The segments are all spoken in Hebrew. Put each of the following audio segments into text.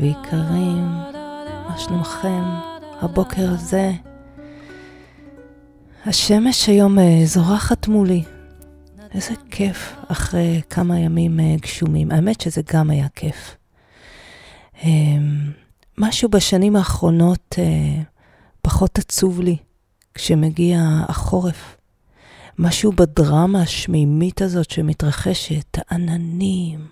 ויקרים, מה שלומכם הבוקר הזה? השמש היום אה, זורחת מולי. איזה כיף אחרי כמה ימים אה, גשומים. האמת שזה גם היה כיף. אמ, משהו בשנים האחרונות אה, פחות עצוב לי כשמגיע החורף. משהו בדרמה השמימית הזאת שמתרחשת, העננים,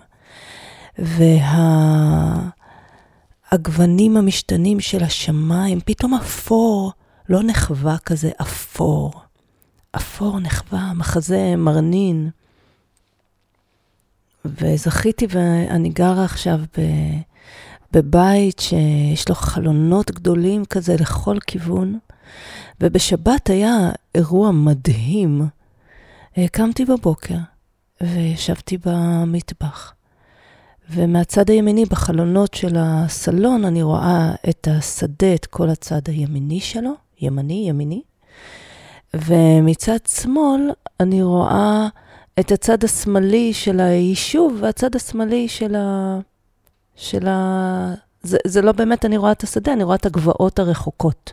והגוונים המשתנים של השמיים, פתאום אפור, לא נחווה כזה אפור. אפור נחווה, מחזה מרנין. וזכיתי, ואני גרה עכשיו ב, בבית שיש לו חלונות גדולים כזה לכל כיוון, ובשבת היה אירוע מדהים. קמתי בבוקר וישבתי במטבח. ומהצד הימיני, בחלונות של הסלון, אני רואה את השדה, את כל הצד הימיני שלו, ימני, ימיני. ומצד שמאל, אני רואה את הצד השמאלי של היישוב והצד השמאלי של ה... של ה... זה, זה לא באמת, אני רואה את השדה, אני רואה את הגבעות הרחוקות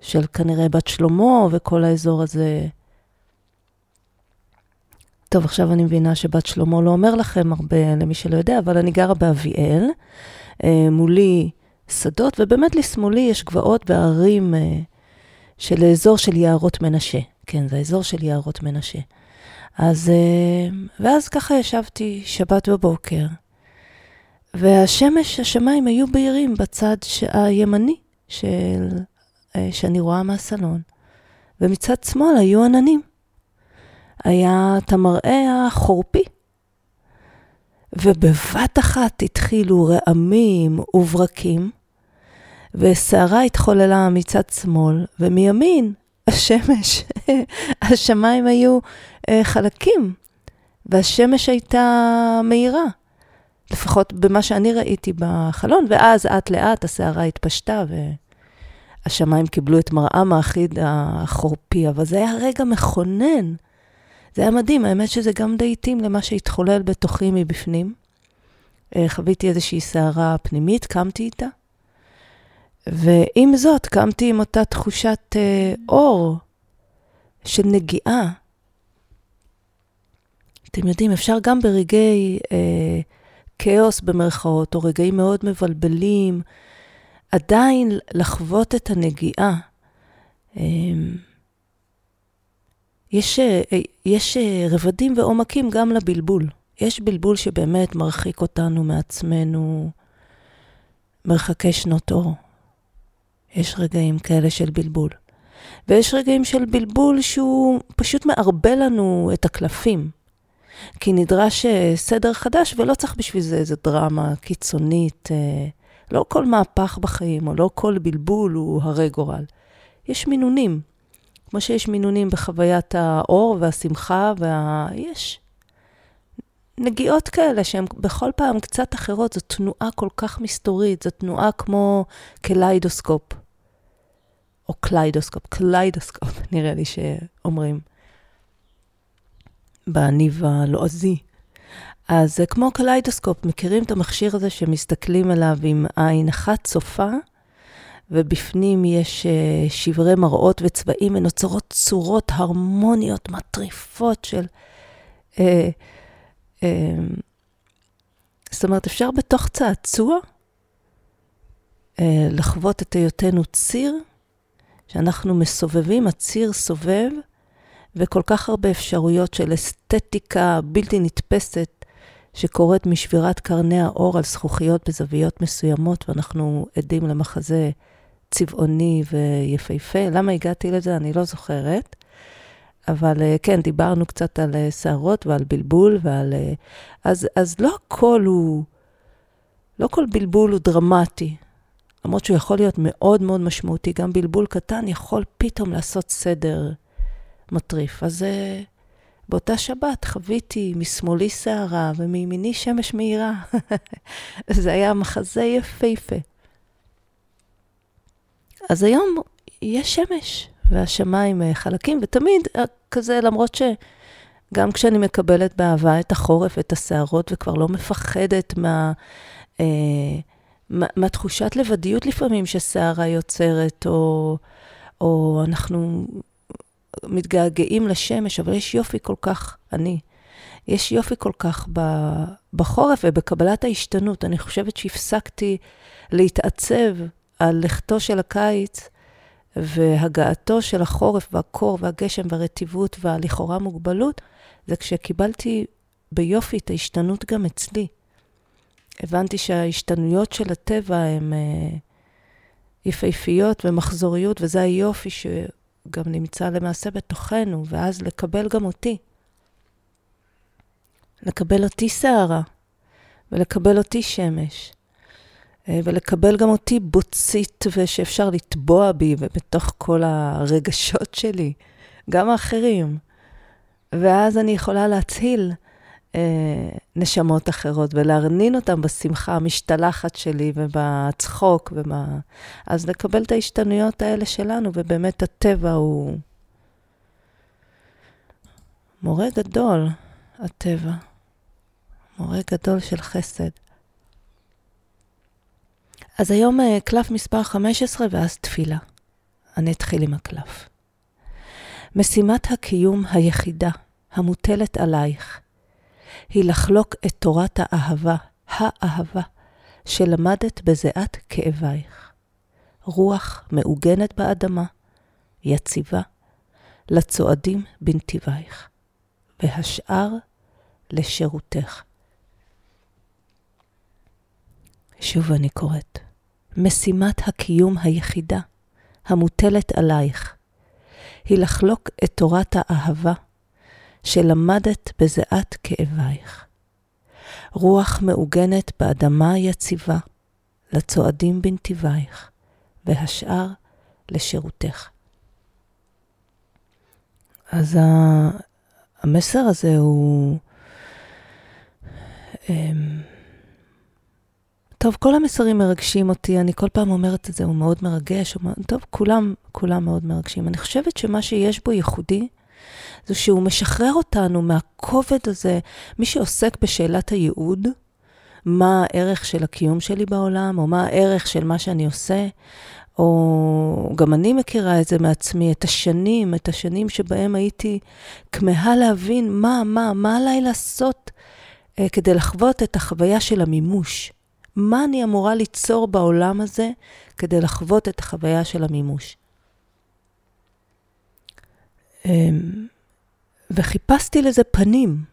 של כנראה בת שלמה וכל האזור הזה טוב, עכשיו אני מבינה שבת שלמה לא אומר לכם הרבה, למי שלא יודע, אבל אני גרה באביאל, אה, מולי שדות, ובאמת לשמאלי יש גבעות והרים אה, של אזור של יערות מנשה. כן, זה האזור של יערות מנשה. אז, אה, ואז ככה ישבתי שבת בבוקר, והשמש, השמיים היו בהירים בצד הימני של, שאני רואה מהסלון, ומצד שמאל היו עננים. היה את המראה החורפי. ובבת אחת התחילו רעמים וברקים, וסערה התחוללה מצד שמאל, ומימין השמש, השמיים היו uh, חלקים, והשמש הייתה מהירה, לפחות במה שאני ראיתי בחלון, ואז לאט לאט הסערה התפשטה, והשמיים קיבלו את מראם האחיד החורפי, אבל זה היה רגע מכונן. זה היה מדהים, האמת שזה גם די התאים למה שהתחולל בתוכי מבפנים. אה, חוויתי איזושהי סערה פנימית, קמתי איתה. ועם זאת, קמתי עם אותה תחושת אה, אור של נגיעה. אתם יודעים, אפשר גם ברגעי אה, כאוס במרכאות, או רגעים מאוד מבלבלים, עדיין לחוות את הנגיעה. אה, יש, אה, יש אה, רבדים ועומקים גם לבלבול. יש בלבול שבאמת מרחיק אותנו מעצמנו מרחקי שנות אור. יש רגעים כאלה של בלבול. ויש רגעים של בלבול שהוא פשוט מערבל לנו את הקלפים. כי נדרש אה, סדר חדש, ולא צריך בשביל זה איזו דרמה קיצונית. לא כל מהפך בחיים, או לא כל בלבול הוא הרי גורל. יש מינונים. כמו שיש מינונים בחוויית האור והשמחה, וה... יש נגיעות כאלה שהן בכל פעם קצת אחרות, זו תנועה כל כך מסתורית, זו תנועה כמו קליידוסקופ, או קליידוסקופ, קליידוסקופ, נראה לי שאומרים. בניב הלועזי. אז זה כמו קליידוסקופ, מכירים את המכשיר הזה שמסתכלים עליו עם עין אחת צופה, ובפנים יש אה, שברי מראות וצבעים, ונוצרות צורות הרמוניות, מטריפות של... אה, אה, זאת אומרת, אפשר בתוך צעצוע לחוות את היותנו ציר, שאנחנו מסובבים, הציר סובב, וכל כך הרבה אפשרויות של אסתטיקה בלתי נתפסת שקורית משבירת קרני האור על זכוכיות בזוויות מסוימות, ואנחנו עדים למחזה צבעוני ויפהפה. למה הגעתי לזה? אני לא זוכרת. אבל אה, כן, דיברנו קצת על אה, שערות ועל בלבול ועל... אה, אז, אז לא הכל הוא... לא כל בלבול הוא דרמטי. למרות שהוא יכול להיות מאוד מאוד משמעותי, גם בלבול קטן יכול פתאום לעשות סדר מטריף. אז באותה שבת חוויתי משמאלי שערה ומימיני שמש מהירה. זה היה מחזה יפהפה. אז היום יש שמש, והשמיים אה, חלקים, ותמיד אה, כזה, למרות גם כשאני מקבלת באהבה את החורף, את הסערות, וכבר לא מפחדת מה... אה, מהתחושת לבדיות לפעמים שסערה יוצרת, או, או אנחנו מתגעגעים לשמש, אבל יש יופי כל כך, אני, יש יופי כל כך בחורף ובקבלת ההשתנות. אני חושבת שהפסקתי להתעצב על לכתו של הקיץ והגעתו של החורף והקור והגשם והרטיבות והלכאורה מוגבלות, זה כשקיבלתי ביופי את ההשתנות גם אצלי. הבנתי שההשתנויות של הטבע הן uh, יפהפיות ומחזוריות, וזה היופי שגם נמצא למעשה בתוכנו, ואז לקבל גם אותי. לקבל אותי שערה, ולקבל אותי שמש, ולקבל גם אותי בוצית ושאפשר לטבוע בי ובתוך כל הרגשות שלי, גם האחרים. ואז אני יכולה להצהיל אה, נשמות אחרות ולהרנין אותן בשמחה המשתלחת שלי ובצחוק. ומה... אז לקבל את ההשתנויות האלה שלנו, ובאמת הטבע הוא מורה גדול, הטבע. מורה גדול של חסד. אז היום אה, קלף מספר 15 ואז תפילה. אני אתחיל עם הקלף. משימת הקיום היחידה המוטלת עלייך היא לחלוק את תורת האהבה, האהבה, שלמדת בזיעת כאבייך. רוח מעוגנת באדמה, יציבה, לצועדים בנתיבייך, והשאר לשירותך. שוב אני קוראת, משימת הקיום היחידה המוטלת עלייך היא לחלוק את תורת האהבה שלמדת בזיעת כאבייך. רוח מעוגנת באדמה יציבה, לצועדים בנתיבייך, והשאר לשירותך. אז המסר הזה הוא... טוב, כל המסרים מרגשים אותי, אני כל פעם אומרת את זה, הוא מאוד מרגש. טוב, כולם, כולם מאוד מרגשים. אני חושבת שמה שיש בו ייחודי, זה שהוא משחרר אותנו מהכובד הזה. מי שעוסק בשאלת הייעוד, מה הערך של הקיום שלי בעולם, או מה הערך של מה שאני עושה, או גם אני מכירה את זה מעצמי, את השנים, את השנים שבהם הייתי כמהה להבין מה, מה, מה עליי לעשות אה, כדי לחוות את החוויה של המימוש. מה אני אמורה ליצור בעולם הזה כדי לחוות את החוויה של המימוש. אמ, וחיפשתי לזה פנים.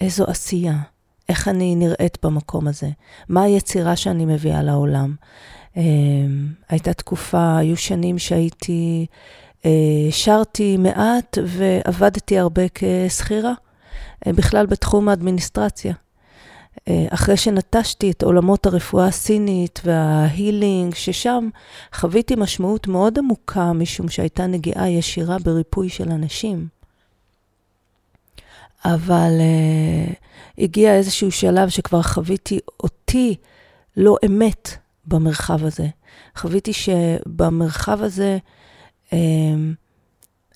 איזו עשייה, איך אני נראית במקום הזה, מה היצירה שאני מביאה לעולם. Um, הייתה תקופה, היו שנים שהייתי, uh, שרתי מעט ועבדתי הרבה כשכירה, uh, בכלל בתחום האדמיניסטרציה. Uh, אחרי שנטשתי את עולמות הרפואה הסינית וההילינג, ששם חוויתי משמעות מאוד עמוקה, משום שהייתה נגיעה ישירה בריפוי של אנשים. אבל uh, הגיע איזשהו שלב שכבר חוויתי אותי לא אמת במרחב הזה. חוויתי שבמרחב הזה, um,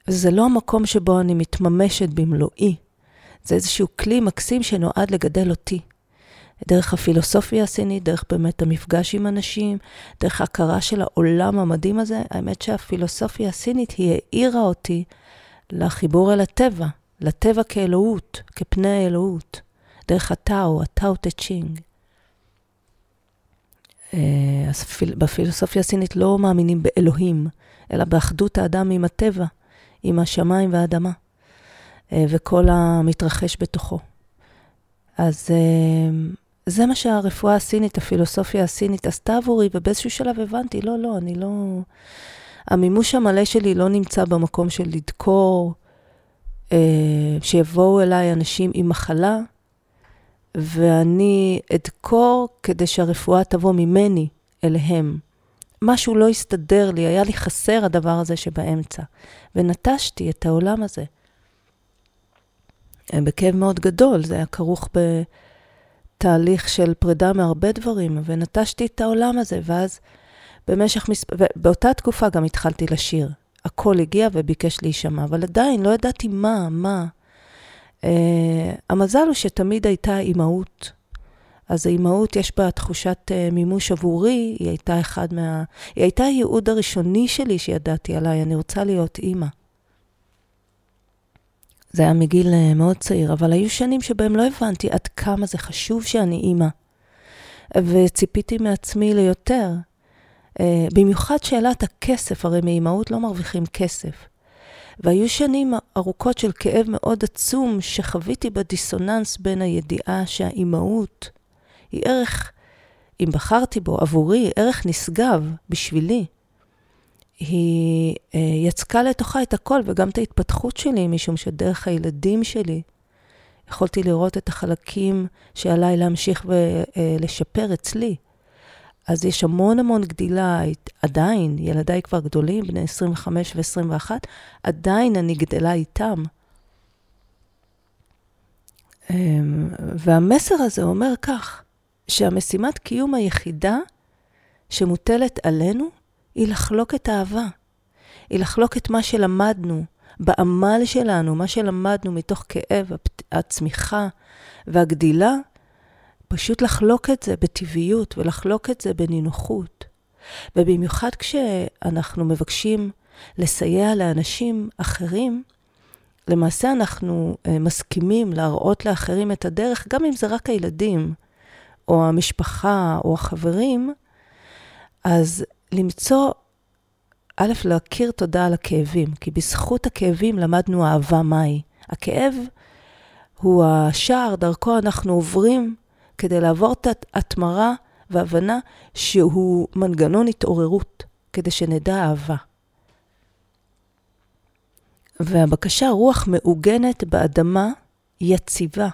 זה לא המקום שבו אני מתממשת במלואי. זה איזשהו כלי מקסים שנועד לגדל אותי. דרך הפילוסופיה הסינית, דרך באמת המפגש עם אנשים, דרך ההכרה של העולם המדהים הזה. האמת שהפילוסופיה הסינית, היא העירה אותי לחיבור אל הטבע. לטבע כאלוהות, כפני האלוהות, דרך הטאו, הטאו תה צ'ינג. אה, אז בפילוסופיה הסינית לא מאמינים באלוהים, אלא באחדות האדם עם הטבע, עם השמיים והאדמה, אה, וכל המתרחש בתוכו. אז אה, זה מה שהרפואה הסינית, הפילוסופיה הסינית עשתה עבורי, ובאיזשהו שלב הבנתי, לא, לא, אני לא... המימוש המלא שלי לא נמצא במקום של לדקור, אה, שיבואו אליי אנשים עם מחלה, ואני אדקור כדי שהרפואה תבוא ממני אליהם. משהו לא הסתדר לי, היה לי חסר הדבר הזה שבאמצע, ונטשתי את העולם הזה. אה, בכאב מאוד גדול, זה היה כרוך בתהליך של פרידה מהרבה דברים, ונטשתי את העולם הזה, ואז במשך מספר, באותה תקופה גם התחלתי לשיר. הכל הגיע וביקש להישמע, אבל עדיין לא ידעתי מה, מה. Uh, המזל הוא שתמיד הייתה אימהות. אז האימהות, יש בה תחושת uh, מימוש עבורי, היא הייתה אחד מה... היא הייתה הייעוד הראשוני שלי שידעתי עליי, אני רוצה להיות אימא. זה היה מגיל uh, מאוד צעיר, אבל היו שנים שבהם לא הבנתי עד כמה זה חשוב שאני אימא. וציפיתי מעצמי ליותר. Uh, במיוחד שאלת הכסף, הרי מאימהות לא מרוויחים כסף. והיו שנים ארוכות של כאב מאוד עצום שחוויתי בדיסוננס בין הידיעה שהאימהות היא ערך, אם בחרתי בו, עבורי, ערך נשגב בשבילי. היא uh, יצקה לתוכה את הכל וגם את ההתפתחות שלי, משום שדרך הילדים שלי יכולתי לראות את החלקים שעליי להמשיך ולשפר אצלי. אז יש המון המון גדילה, עדיין, ילדיי כבר גדולים, בני 25 ו-21, עדיין אני גדלה איתם. אמ, והמסר הזה אומר כך, שהמשימת קיום היחידה שמוטלת עלינו היא לחלוק את האהבה. היא לחלוק את מה שלמדנו בעמל שלנו, מה שלמדנו מתוך כאב, הצמיחה והגדילה, פשוט לחלוק את זה בטבעיות ולחלוק את זה בנינוחות. ובמיוחד כשאנחנו מבקשים לסייע לאנשים אחרים, למעשה אנחנו uh, מסכימים להראות לאחרים את הדרך, גם אם זה רק הילדים, או המשפחה, או החברים, אז למצוא, א', להכיר תודה על הכאבים, כי בזכות הכאבים למדנו אהבה מהי. הכאב הוא השער, דרכו אנחנו עוברים כדי לעבור את ההתמרה והבנה שהוא מנגנון התעוררות, כדי שנדע אהבה. והבקשה, רוח מעוגנת באדמה, יציבה.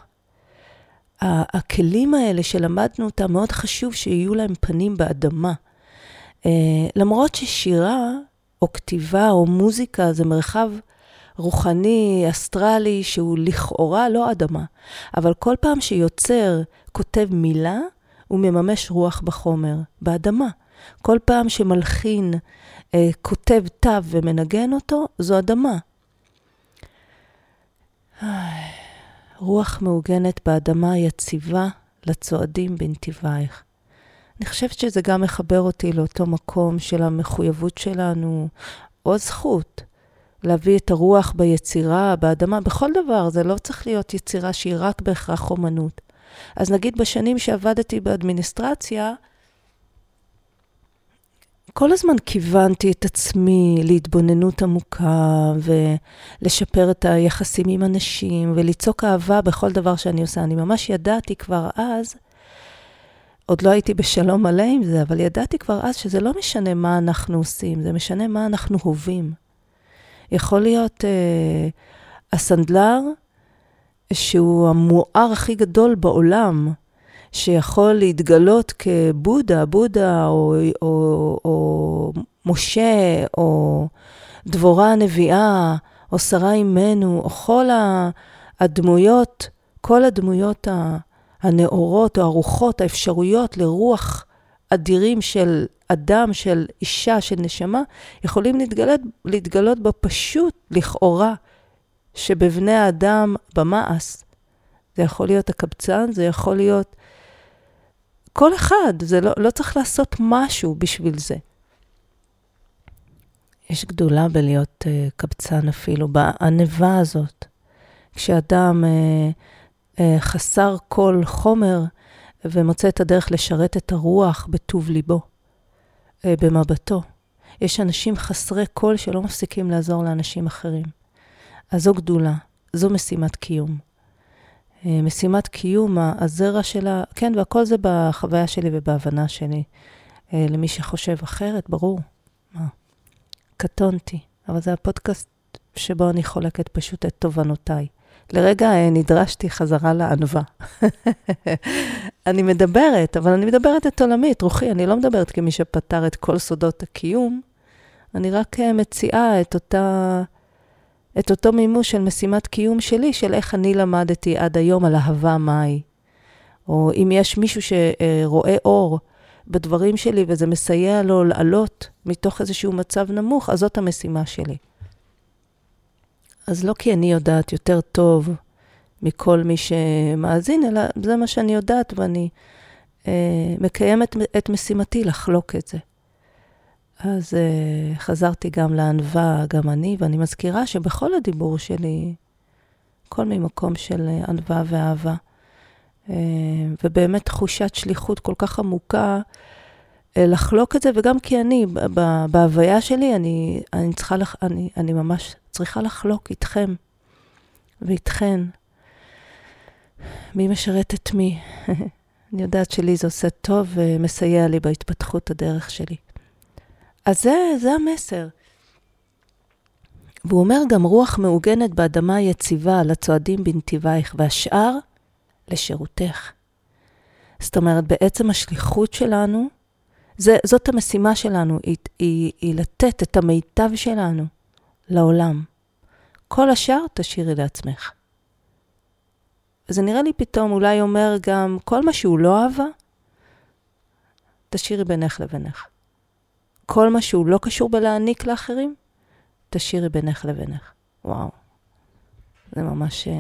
הכלים האלה שלמדנו אותם, מאוד חשוב שיהיו להם פנים באדמה. Uh, למרות ששירה, או כתיבה, או מוזיקה, זה מרחב רוחני, אסטרלי, שהוא לכאורה לא אדמה, אבל כל פעם שיוצר כותב מילה, הוא מממש רוח בחומר, באדמה. כל פעם שמלחין אה, כותב תו ומנגן אותו, זו אדמה. רוח מעוגנת באדמה יציבה לצועדים בנתיבייך. אני חושבת שזה גם מחבר אותי לאותו מקום של המחויבות שלנו, או זכות, להביא את הרוח ביצירה, באדמה, בכל דבר. זה לא צריך להיות יצירה שהיא רק בהכרח אומנות. אז נגיד בשנים שעבדתי באדמיניסטרציה, כל הזמן כיוונתי את עצמי להתבוננות עמוקה ולשפר את היחסים עם אנשים וליצוק אהבה בכל דבר שאני עושה. אני ממש ידעתי כבר אז, עוד לא הייתי בשלום מלא עם זה, אבל ידעתי כבר אז שזה לא משנה מה אנחנו עושים, זה משנה מה אנחנו הווים. יכול להיות אה, הסנדלר שהוא המואר הכי גדול בעולם, שיכול להתגלות כבודה, בודה, או, או, או משה, או דבורה הנביאה, או שרה אימנו, או כל הדמויות, כל הדמויות הנאורות או הרוחות, האפשרויות לרוח אדירים של אדם, של אישה, של נשמה, יכולים להתגלות, להתגלות בפשוט, לכאורה, שבבני האדם במעש. זה יכול להיות הקבצן, זה יכול להיות כל אחד, זה לא, לא צריך לעשות משהו בשביל זה. יש גדולה בלהיות uh, קבצן אפילו, בענווה הזאת. כשאדם uh, חסר כל חומר ומוצא את הדרך לשרת את הרוח בטוב ליבו, uh, במבטו. יש אנשים חסרי קול שלא מפסיקים לעזור לאנשים אחרים. אז זו גדולה, זו משימת קיום. אה, משימת קיום, הזרע שלה, כן, והכל זה בחוויה שלי ובהבנה שלי. אה, למי שחושב אחרת, ברור. מה? קטונתי, אבל זה הפודקאסט שבו אני חולקת פשוט את תובנותיי. לרגע אה, נדרשתי חזרה לענווה. אני מדברת, אבל אני מדברת את עולמי, את רוחי, אני לא מדברת כמי שפתר את כל סודות הקיום, אני רק מציעה את אותה... את אותו מימוש של משימת קיום שלי, של איך אני למדתי עד היום על אהבה מהי. או אם יש מישהו שרואה אור בדברים שלי וזה מסייע לו לעלות מתוך איזשהו מצב נמוך, אז זאת המשימה שלי. אז לא כי אני יודעת יותר טוב מכל מי שמאזין, אלא זה מה שאני יודעת, ואני אה, מקיימת את משימתי לחלוק את זה. אז אה, חזרתי גם לענווה, גם אני, ואני מזכירה שבכל הדיבור שלי, הכל ממקום של אה, ענווה ואהבה. אה, ובאמת תחושת שליחות כל כך עמוקה אה, לחלוק את זה, וגם כי אני, בהוויה שלי, אני, אני, צריכה לח, אני, אני ממש צריכה לחלוק איתכם ואיתכן. מי משרת את מי? אני יודעת שלי זה עושה טוב ומסייע לי בהתפתחות הדרך שלי. אז זה, זה המסר. והוא אומר גם רוח מעוגנת באדמה יציבה לצועדים בנתיבייך, והשאר לשירותך. זאת אומרת, בעצם השליחות שלנו, זה, זאת המשימה שלנו, היא, היא, היא לתת את המיטב שלנו לעולם. כל השאר תשאירי לעצמך. וזה נראה לי פתאום אולי אומר גם, כל מה שהוא לא אהבה, תשאירי בינך לבינך. כל מה שהוא לא קשור בלהעניק לאחרים, תשאירי בינך לבינך. וואו, זה ממש uh,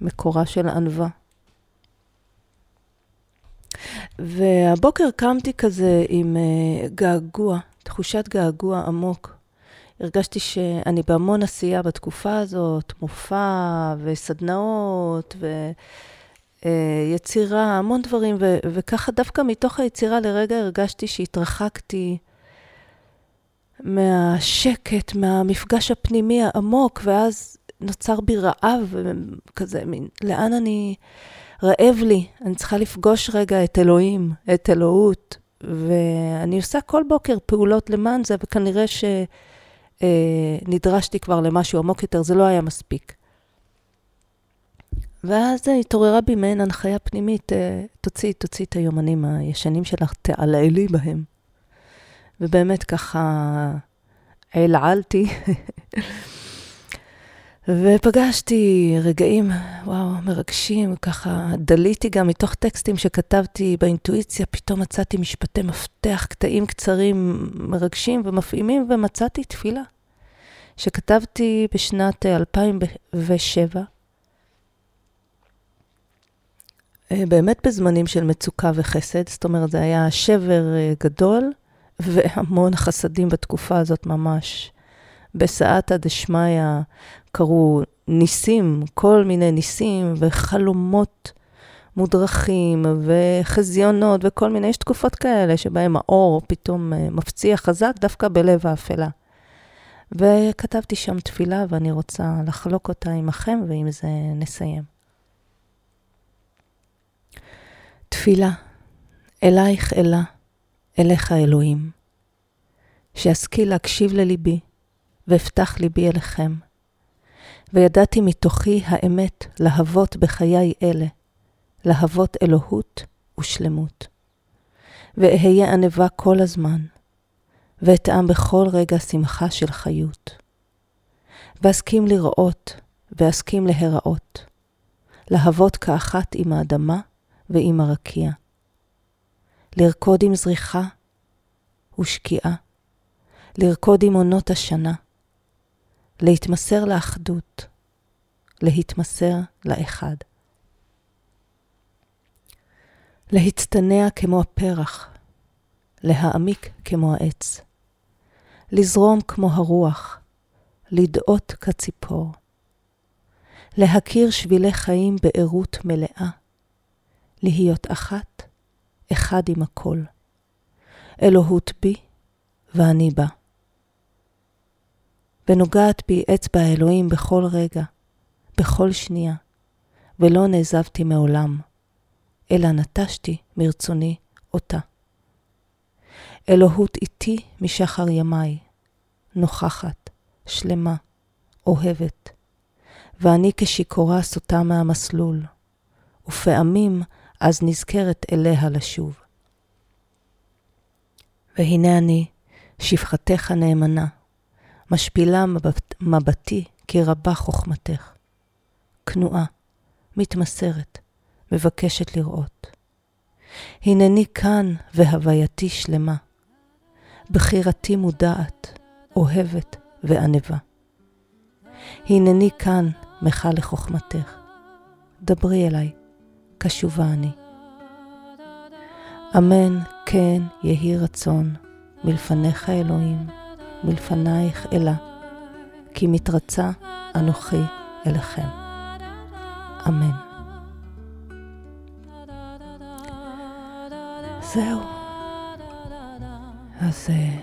מקורה של ענווה. והבוקר קמתי כזה עם uh, געגוע, תחושת געגוע עמוק. הרגשתי שאני בהמון עשייה בתקופה הזאת, מופע וסדנאות ויצירה, אה, המון דברים, ו- וככה דווקא מתוך היצירה לרגע הרגשתי שהתרחקתי מהשקט, מהמפגש הפנימי העמוק, ואז נוצר בי רעב, כזה מין, לאן אני... רעב לי, אני צריכה לפגוש רגע את אלוהים, את אלוהות, ואני עושה כל בוקר פעולות למען זה, וכנראה ש... אה, נדרשתי כבר למשהו עמוק יותר, זה לא היה מספיק. ואז התעוררה בי מעין הנחיה פנימית, אה, תוציאי, תוציאי את היומנים הישנים שלך, תעלעלי בהם. ובאמת ככה עלעלתי, ופגשתי רגעים, וואו, מרגשים, ככה דליתי גם מתוך טקסטים שכתבתי באינטואיציה, פתאום מצאתי משפטי מפתח, קטעים קצרים, מרגשים ומפעימים, ומצאתי תפילה. שכתבתי בשנת 2007, אה, אה, באמת בזמנים של מצוקה וחסד, זאת אומרת, זה היה שבר אה, גדול והמון חסדים בתקופה הזאת ממש. בסעתא דשמיא קרו ניסים, כל מיני ניסים וחלומות מודרכים וחזיונות וכל מיני, יש תקופות כאלה שבהם האור פתאום מפציע חזק דווקא בלב האפלה. וכתבתי שם תפילה ואני רוצה לחלוק אותה עמכם ועם זה נסיים. תפילה, אלייך אלה, אליך אלוהים, שאשכיל להקשיב לליבי ואפתח ליבי אליכם, וידעתי מתוכי האמת להבות בחיי אלה, להבות אלוהות ושלמות. ואהיה ענווה כל הזמן, ואטעם בכל רגע שמחה של חיות. ואסכים לראות, ואסכים להיראות, להבות כאחת עם האדמה ועם הרקיע. לרקוד עם זריחה ושקיעה, לרקוד עם עונות השנה, להתמסר לאחדות, להתמסר לאחד. להצטנע כמו הפרח, להעמיק כמו העץ. לזרום כמו הרוח, לדאות כציפור. להכיר שבילי חיים בערות מלאה, להיות אחת, אחד עם הכל. אלוהות בי ואני בה. ונוגעת בי אצבע האלוהים בכל רגע, בכל שנייה, ולא נעזבתי מעולם, אלא נטשתי מרצוני אותה. אלוהות איתי משחר ימיי, נוכחת, שלמה, אוהבת, ואני כשיכורה סוטה מהמסלול, ופעמים אז נזכרת אליה לשוב. והנה אני, שפחתך נאמנה, משפילה מבט, מבטי כי רבה חוכמתך. כנועה, מתמסרת, מבקשת לראות. הנני כאן והווייתי שלמה. בחירתי מודעת, אוהבת וענבה. הנני כאן, מחה לחוכמתך. דברי אליי, קשובה אני. אמן, כן, יהי רצון, מלפניך אלוהים, מלפנייך אלה, כי מתרצה אנוכי אליכם. אמן. זהו. אז אה,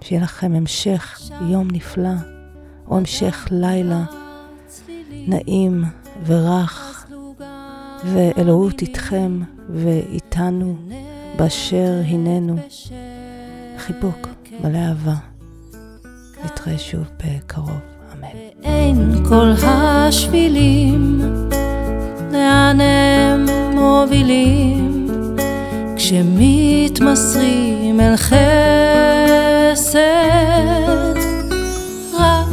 שיהיה לכם המשך יום נפלא, או המשך לילה נעים ורך, ואלוהות איתכם ואיתנו באשר הננו. חיבוק מלא אהבה. נתראה שוב בקרוב, אמן. אין כל השבילים, לאן הם מובילים, כשמתמסרים אל חסד, רק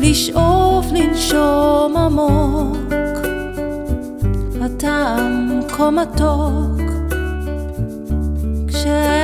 לשאוף לנשום עמוק, הטעם כה מתוק, כשאין